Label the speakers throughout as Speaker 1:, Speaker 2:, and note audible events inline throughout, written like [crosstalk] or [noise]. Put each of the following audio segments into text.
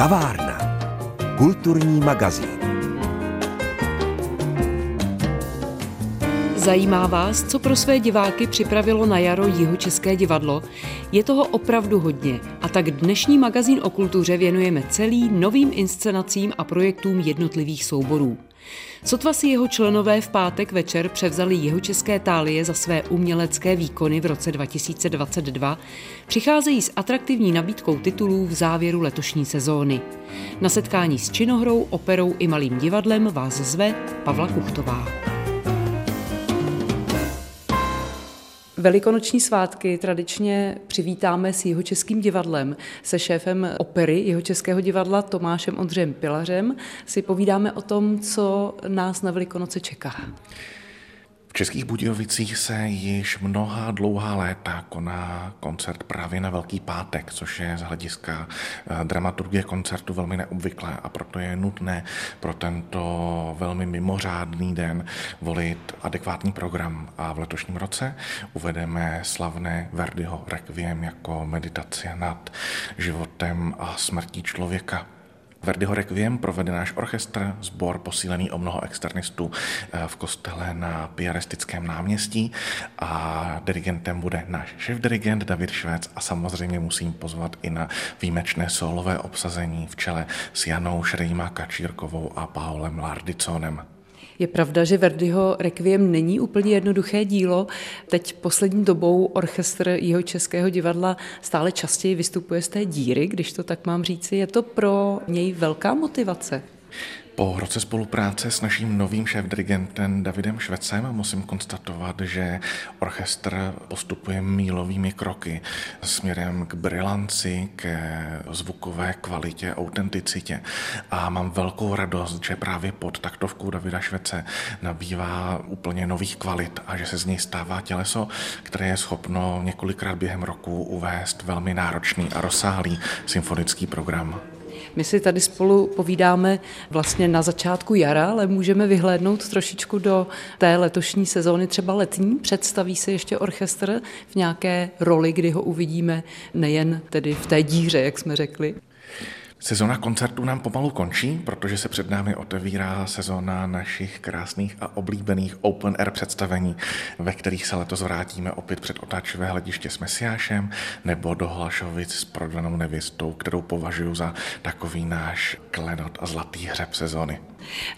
Speaker 1: Kavárna. Kulturní magazín.
Speaker 2: Zajímá vás, co pro své diváky připravilo na jaro Jihočeské divadlo? Je toho opravdu hodně a tak dnešní magazín o kultuře věnujeme celý novým inscenacím a projektům jednotlivých souborů. Sotva si jeho členové v pátek večer převzali jeho české tálie za své umělecké výkony v roce 2022, přicházejí s atraktivní nabídkou titulů v závěru letošní sezóny. Na setkání s činohrou, operou i malým divadlem vás zve Pavla Kuchtová. Velikonoční svátky tradičně přivítáme s jeho českým divadlem, se šéfem opery jeho českého divadla Tomášem Ondřejem Pilařem. Si povídáme o tom, co nás na Velikonoce čeká.
Speaker 3: V Českých Budějovicích se již mnoha dlouhá léta koná koncert právě na Velký pátek, což je z hlediska eh, dramaturgie koncertu velmi neobvyklé a proto je nutné pro tento velmi mimořádný den volit adekvátní program. A v letošním roce uvedeme slavné Verdiho Requiem jako meditace nad životem a smrtí člověka Verdiho Requiem provede náš orchestr, sbor posílený o mnoho externistů eh, v kostele na Piaristickém náměstí a dirigentem bude náš šéf-dirigent David Švec a samozřejmě musím pozvat i na výjimečné solové obsazení v čele s Janou Šrejma Kačírkovou a Paulem Lardiconem.
Speaker 2: Je pravda, že Verdiho Requiem není úplně jednoduché dílo. Teď poslední dobou orchestr jeho českého divadla stále častěji vystupuje z té díry, když to tak mám říci. Je to pro něj velká motivace?
Speaker 3: Po roce spolupráce s naším novým šéf-dirigentem Davidem Švecem musím konstatovat, že orchestr postupuje mílovými kroky směrem k brilanci, ke zvukové kvalitě, autenticitě. A mám velkou radost, že právě pod taktovkou Davida Švece nabývá úplně nových kvalit a že se z něj stává těleso, které je schopno několikrát během roku uvést velmi náročný a rozsáhlý symfonický program.
Speaker 2: My si tady spolu povídáme vlastně na začátku jara, ale můžeme vyhlédnout trošičku do té letošní sezóny, třeba letní. Představí se ještě orchestr v nějaké roli, kdy ho uvidíme nejen tedy v té díře, jak jsme řekli.
Speaker 3: Sezóna koncertů nám pomalu končí, protože se před námi otevírá sezóna našich krásných a oblíbených open air představení, ve kterých se letos vrátíme opět před otáčivé hlediště s Mesiášem nebo do Hlašovic s prodanou nevěstou, kterou považuji za takový náš klenot a zlatý hřeb sezóny.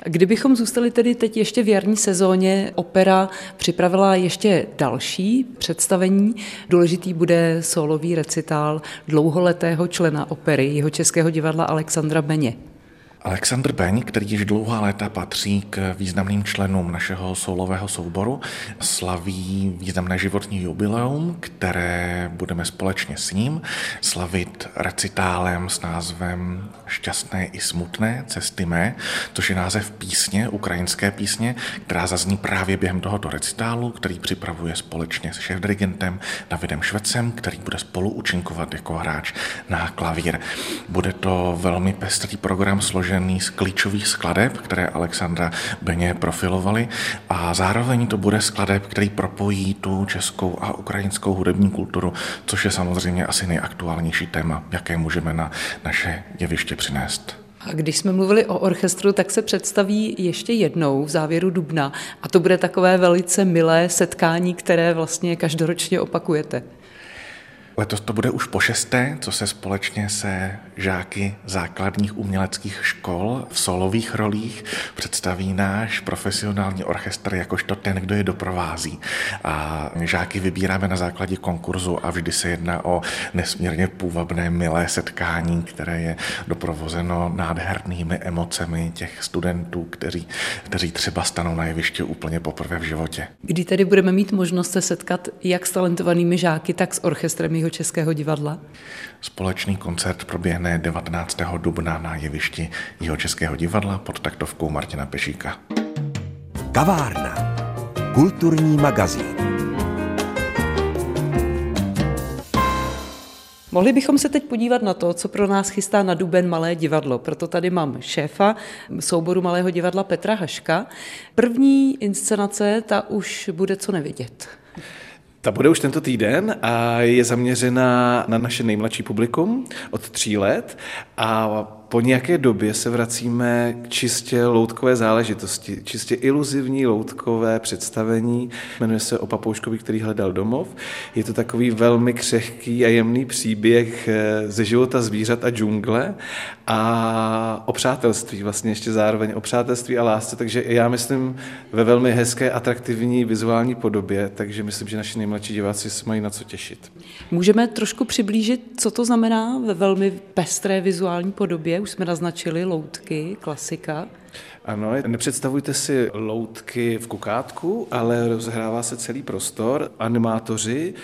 Speaker 2: Kdybychom zůstali tedy teď ještě v jarní sezóně, opera připravila ještě další představení. Důležitý bude solový recitál dlouholetého člena opery, jeho českého divadla Alexandra Beně.
Speaker 3: Aleksandr Beň, který již dlouhá léta patří k významným členům našeho solového souboru, slaví významné životní jubileum, které budeme společně s ním slavit recitálem s názvem Šťastné i smutné cesty mé, což je název písně, ukrajinské písně, která zazní právě během tohoto recitálu, který připravuje společně s šéf-dirigentem Davidem Švecem, který bude spolu účinkovat jako hráč na klavír. Bude to velmi pestrý program složený složený z klíčových skladeb, které Alexandra Beně profilovali a zároveň to bude skladeb, který propojí tu českou a ukrajinskou hudební kulturu, což je samozřejmě asi nejaktuálnější téma, jaké můžeme na naše jeviště přinést.
Speaker 2: A když jsme mluvili o orchestru, tak se představí ještě jednou v závěru dubna a to bude takové velice milé setkání, které vlastně každoročně opakujete.
Speaker 3: Letos to bude už po šesté, co se společně se žáky základních uměleckých škol v solových rolích představí náš profesionální orchestr jakožto ten, kdo je doprovází. A žáky vybíráme na základě konkurzu a vždy se jedná o nesmírně půvabné, milé setkání, které je doprovozeno nádhernými emocemi těch studentů, kteří, kteří třeba stanou na jeviště úplně poprvé v životě.
Speaker 2: Kdy tedy budeme mít možnost se setkat jak s talentovanými žáky, tak s orchestrem jeho českého divadla?
Speaker 3: Společný koncert proběhne 19. dubna na jevišti jeho českého divadla pod taktovkou Martina Pešíka.
Speaker 1: Kavárna. Kulturní magazín.
Speaker 2: Mohli bychom se teď podívat na to, co pro nás chystá na Duben Malé divadlo. Proto tady mám šéfa souboru Malého divadla Petra Haška. První inscenace, ta už bude co nevidět.
Speaker 4: Ta bude už tento týden a je zaměřena na naše nejmladší publikum od tří let a po nějaké době se vracíme k čistě loutkové záležitosti, čistě iluzivní loutkové představení. Jmenuje se O papouškovi, který hledal domov. Je to takový velmi křehký a jemný příběh eh, ze života zvířat a džungle a o přátelství, vlastně ještě zároveň o přátelství a lásce, takže já myslím ve velmi hezké, atraktivní vizuální podobě, takže myslím, že naši nejmladší diváci se mají na co těšit.
Speaker 2: Můžeme trošku přiblížit, co to znamená ve velmi pestré vizuální podobě? Už jsme naznačili loutky, klasika.
Speaker 4: Ano, nepředstavujte si loutky v kukátku, ale rozhrává se celý prostor. Animátoři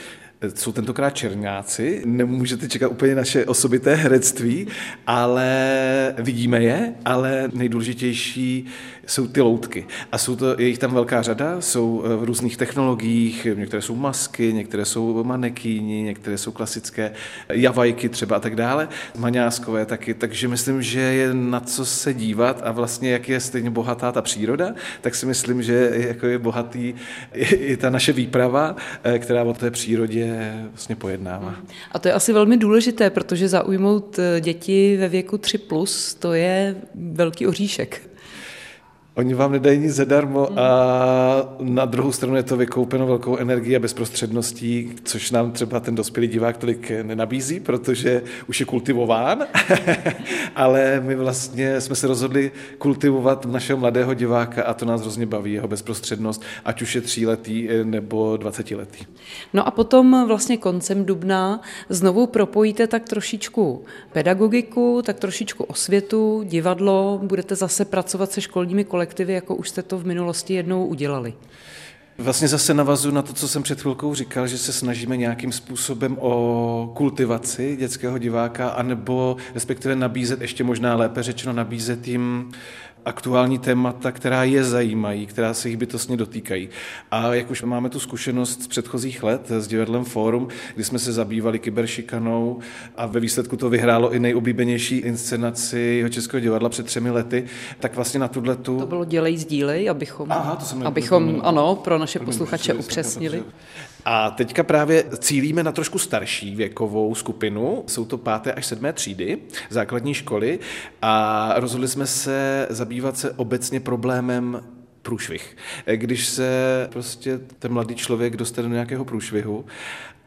Speaker 4: jsou tentokrát černáci, nemůžete čekat úplně naše osobité herectví, ale vidíme je, ale nejdůležitější jsou ty loutky. A jsou to, je jich tam velká řada, jsou v různých technologiích, některé jsou masky, některé jsou manekýni, některé jsou klasické javajky třeba a tak dále, maňáskové taky, takže myslím, že je na co se dívat a vlastně jak je stejně bohatá ta příroda, tak si myslím, že jako je bohatý i ta naše výprava, eh, která o té přírodě vlastně pojednává.
Speaker 2: A to je asi velmi důležité, protože zaujmout eh, děti ve věku 3+, plus, to je velký oříšek.
Speaker 4: Oni vám nedají nic zadarmo a na druhou stranu je to vykoupeno velkou energií a bezprostředností, což nám třeba ten dospělý divák tolik nenabízí, protože už je kultivován, [laughs] ale my vlastně jsme se rozhodli kultivovat našeho mladého diváka a to nás hrozně baví, jeho bezprostřednost, ať už je tříletý nebo dvacetiletý.
Speaker 2: No a potom vlastně koncem dubna znovu propojíte tak trošičku pedagogiku, tak trošičku osvětu, divadlo, budete zase pracovat se školními kolektivy kolektivy, jako už jste to v minulosti jednou udělali?
Speaker 4: Vlastně zase navazu na to, co jsem před chvilkou říkal, že se snažíme nějakým způsobem o kultivaci dětského diváka, anebo respektive nabízet, ještě možná lépe řečeno, nabízet jim aktuální témata, která je zajímají, která se jich bytostně dotýkají. A jak už máme tu zkušenost z předchozích let s divadlem Fórum, kdy jsme se zabývali kyberšikanou a ve výsledku to vyhrálo i nejoblíbenější inscenaci jeho českého divadla před třemi lety, tak vlastně na tuhle tu...
Speaker 2: To bylo dělej sdílej, abychom,
Speaker 4: Aha, to jsem
Speaker 2: abychom ano, pro naše posluchače upřesnili.
Speaker 4: A teďka právě cílíme na trošku starší věkovou skupinu, jsou to páté až sedmé třídy základní školy a rozhodli jsme se zabývat se obecně problémem průšvih. Když se prostě ten mladý člověk dostane do nějakého průšvihu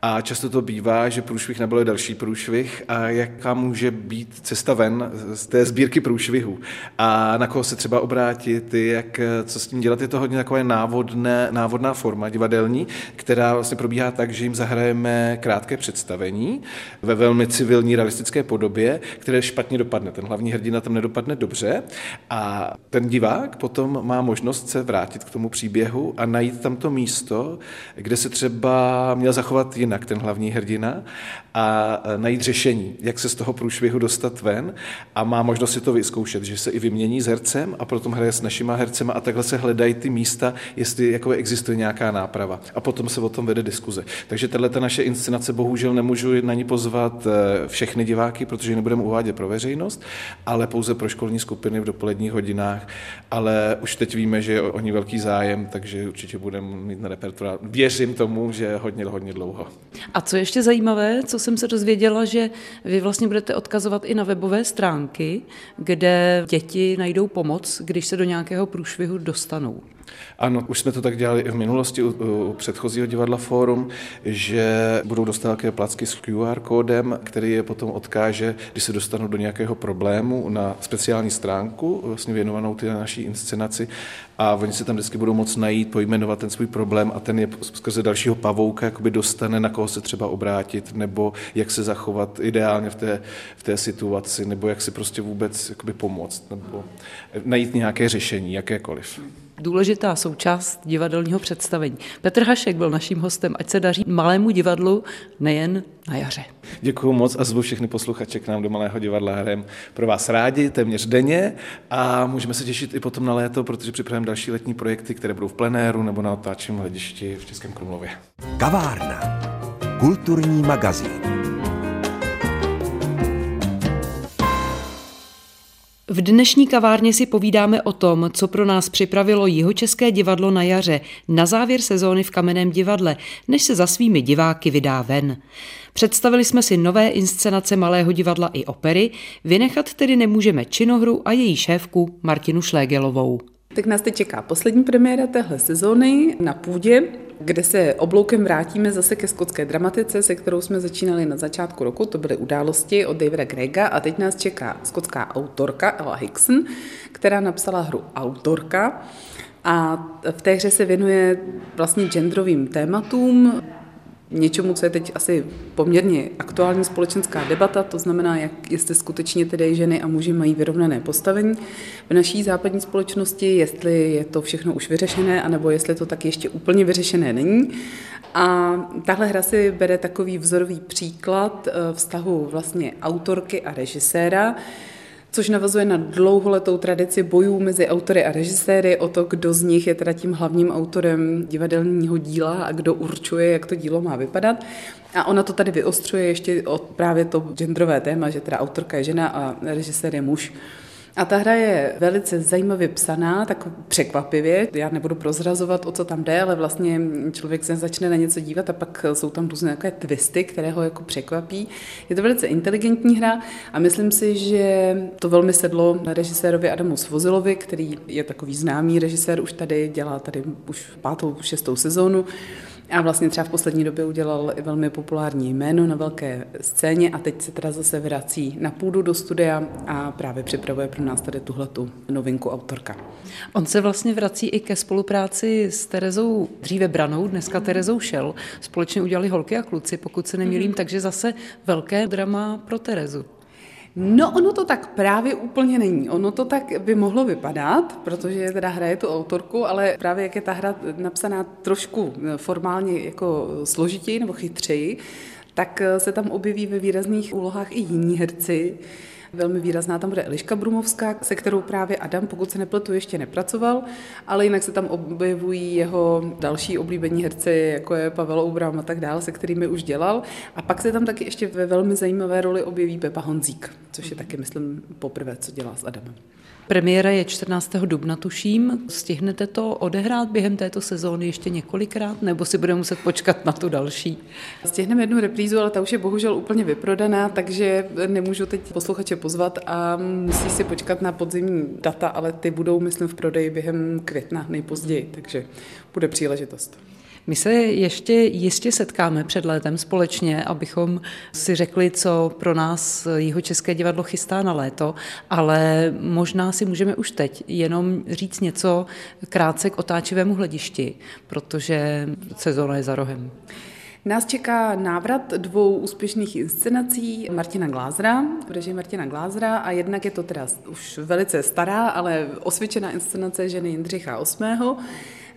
Speaker 4: a často to bývá, že průšvih nebyl další průšvih. A jaká může být cesta ven z té sbírky průšvihů? A na koho se třeba obrátit, jak, co s tím dělat. Je to hodně takové návodné, návodná forma divadelní, která vlastně probíhá tak, že jim zahrajeme krátké představení ve velmi civilní, realistické podobě, které špatně dopadne. Ten hlavní hrdina tam nedopadne dobře. A ten divák potom má možnost se vrátit k tomu příběhu a najít tam to místo, kde se třeba měl zachovat jinak jinak ten hlavní hrdina a najít řešení, jak se z toho průšvihu dostat ven a má možnost si to vyzkoušet, že se i vymění s hercem a potom hraje s našima hercema a takhle se hledají ty místa, jestli jako existuje nějaká náprava. A potom se o tom vede diskuze. Takže tahle ta naše inscenace bohužel nemůžu na ní pozvat eh, všechny diváky, protože ji nebudeme uvádět pro veřejnost, ale pouze pro školní skupiny v dopoledních hodinách. Ale už teď víme, že je o ní velký zájem, takže určitě budeme mít na repertoár. Věřím tomu, že hodně, hodně dlouho.
Speaker 2: A co ještě zajímavé, co jsem se dozvěděla, že vy vlastně budete odkazovat i na webové stránky, kde děti najdou pomoc, když se do nějakého průšvihu dostanou.
Speaker 4: Ano, už jsme to tak dělali i v minulosti u, u předchozího divadla Fórum, že budou dostat také placky s QR kódem, který je potom odkáže, když se dostanou do nějakého problému na speciální stránku, vlastně věnovanou ty naší inscenaci. A oni se tam vždycky budou moct najít, pojmenovat ten svůj problém a ten je skrze dalšího pavouka jakoby dostane, na koho se třeba obrátit, nebo jak se zachovat ideálně v té, v té situaci, nebo jak si prostě vůbec jakoby pomoct, nebo najít nějaké řešení, jakékoliv
Speaker 2: důležitá součást divadelního představení. Petr Hašek byl naším hostem, ať se daří malému divadlu nejen na jaře.
Speaker 4: Děkuji moc a zvu všechny posluchače k nám do Malého divadla hrem pro vás rádi, téměř denně a můžeme se těšit i potom na léto, protože připravujeme další letní projekty, které budou v plenéru nebo na otáčím hledišti v Českém Krumlově.
Speaker 1: Kavárna. Kulturní magazín.
Speaker 2: V dnešní kavárně si povídáme o tom, co pro nás připravilo Jihočeské divadlo na jaře na závěr sezóny v Kamenném divadle, než se za svými diváky vydá ven. Představili jsme si nové inscenace Malého divadla i opery, vynechat tedy nemůžeme činohru a její šéfku Martinu Šlégelovou.
Speaker 5: Tak nás teď čeká poslední premiéra téhle sezóny na půdě, kde se obloukem vrátíme zase ke skotské dramatice, se kterou jsme začínali na začátku roku. To byly události od Davida Grega a teď nás čeká skotská autorka Ella Hickson, která napsala hru Autorka. A v té hře se věnuje vlastně genderovým tématům, něčemu, co je teď asi poměrně aktuální společenská debata, to znamená, jak jestli skutečně tedy ženy a muži mají vyrovnané postavení v naší západní společnosti, jestli je to všechno už vyřešené, anebo jestli to tak ještě úplně vyřešené není. A tahle hra si bere takový vzorový příklad eh, vztahu vlastně autorky a režiséra, což navazuje na dlouholetou tradici bojů mezi autory a režiséry o to, kdo z nich je teda tím hlavním autorem divadelního díla a kdo určuje, jak to dílo má vypadat. A ona to tady vyostřuje ještě od právě to genderové téma, že teda autorka je žena a režisér je muž. A ta hra je velice zajímavě psaná, tak překvapivě. Já nebudu prozrazovat, o co tam jde, ale vlastně člověk se začne na něco dívat a pak jsou tam různé takové twisty, které ho jako překvapí. Je to velice inteligentní hra a myslím si, že to velmi sedlo na režisérovi Adamu Svozilovi, který je takový známý režisér, už tady dělá tady už pátou, šestou sezónu. A vlastně třeba v poslední době udělal i velmi populární jméno na velké scéně a teď se teda zase vrací na půdu do studia a právě připravuje pro nás tady tuhletu novinku autorka.
Speaker 2: On se vlastně vrací i ke spolupráci s Terezou dříve Branou, dneska Terezou Šel. Společně udělali holky a kluci, pokud se nemýlím, mm-hmm. takže zase velké drama pro Terezu.
Speaker 5: No, ono to tak právě úplně není. Ono to tak by mohlo vypadat, protože teda hraje tu autorku, ale právě jak je ta hra napsaná trošku formálně jako složitěji nebo chytřeji, tak se tam objeví ve výrazných úlohách i jiní herci. Velmi výrazná tam bude Eliška Brumovská, se kterou právě Adam, pokud se nepletu, ještě nepracoval, ale jinak se tam objevují jeho další oblíbení herci, jako je Pavel Oubram a tak dále, se kterými už dělal. A pak se tam taky ještě ve velmi zajímavé roli objeví Pepa Honzík, což je taky, myslím, poprvé, co dělá s Adamem.
Speaker 2: Premiéra je 14. dubna, tuším. Stihnete to odehrát během této sezóny ještě několikrát, nebo si budeme muset počkat na tu další?
Speaker 5: Stihneme jednu reprízu, ale ta už je bohužel úplně vyprodaná, takže nemůžu teď posluchače pozvat a musí si počkat na podzimní data, ale ty budou, myslím, v prodeji během května nejpozději, takže bude příležitost.
Speaker 2: My se ještě jistě setkáme před létem společně, abychom si řekli, co pro nás jeho České divadlo chystá na léto, ale možná si můžeme už teď jenom říct něco krátce k otáčivému hledišti, protože sezóna je za rohem.
Speaker 5: Nás čeká návrat dvou úspěšných inscenací Martina Glázra, v režii Martina Glázra a jednak je to teda už velice stará, ale osvědčená inscenace ženy Jindřicha VIII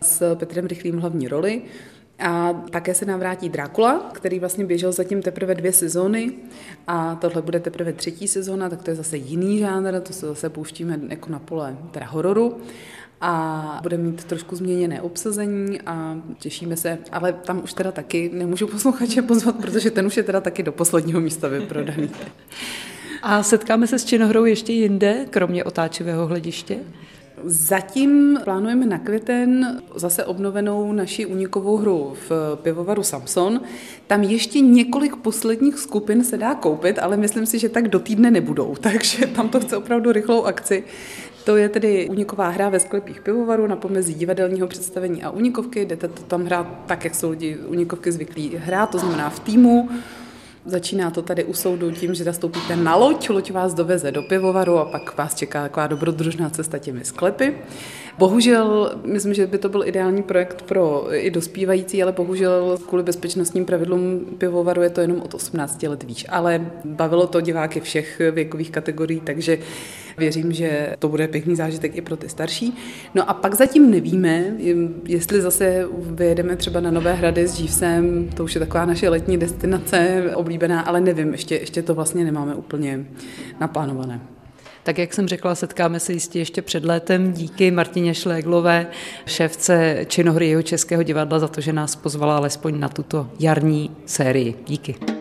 Speaker 5: s Petrem Rychlým hlavní roli. A také se nám vrátí Drákula, který vlastně běžel zatím teprve dvě sezóny a tohle bude teprve třetí sezóna, tak to je zase jiný žánr, to se zase pouštíme jako na pole teda hororu a bude mít trošku změněné obsazení a těšíme se, ale tam už teda taky nemůžu posluchače pozvat, protože ten už je teda taky do posledního místa vyprodaný.
Speaker 2: A setkáme se s činohrou ještě jinde, kromě otáčivého hlediště?
Speaker 5: Zatím plánujeme na květen zase obnovenou naši unikovou hru v pivovaru Samson. Tam ještě několik posledních skupin se dá koupit, ale myslím si, že tak do týdne nebudou, [laughs] takže tam to chce opravdu rychlou akci. To je tedy uniková hra ve sklepích pivovaru na pomezí divadelního představení a unikovky. Jdete to tam hrát tak, jak jsou lidi unikovky zvyklí hrát, to znamená v týmu, Začíná to tady u soudu tím, že nastoupíte na loď, loď vás doveze do pivovaru a pak vás čeká taková dobrodružná cesta těmi sklepy. Bohužel, myslím, že by to byl ideální projekt pro i dospívající, ale bohužel kvůli bezpečnostním pravidlům pivovaru je to jenom od 18 let výš. Ale bavilo to diváky všech věkových kategorií, takže věřím, že to bude pěkný zážitek i pro ty starší. No a pak zatím nevíme, jestli zase vyjedeme třeba na Nové hrady s Žívsem, to už je taková naše letní destinace oblíbená, ale nevím, ještě, ještě to vlastně nemáme úplně naplánované.
Speaker 2: Tak jak jsem řekla, setkáme se jistě ještě před létem. Díky Martině Šléglové, šéfce činohry jeho Českého divadla za to, že nás pozvala alespoň na tuto jarní sérii. Díky.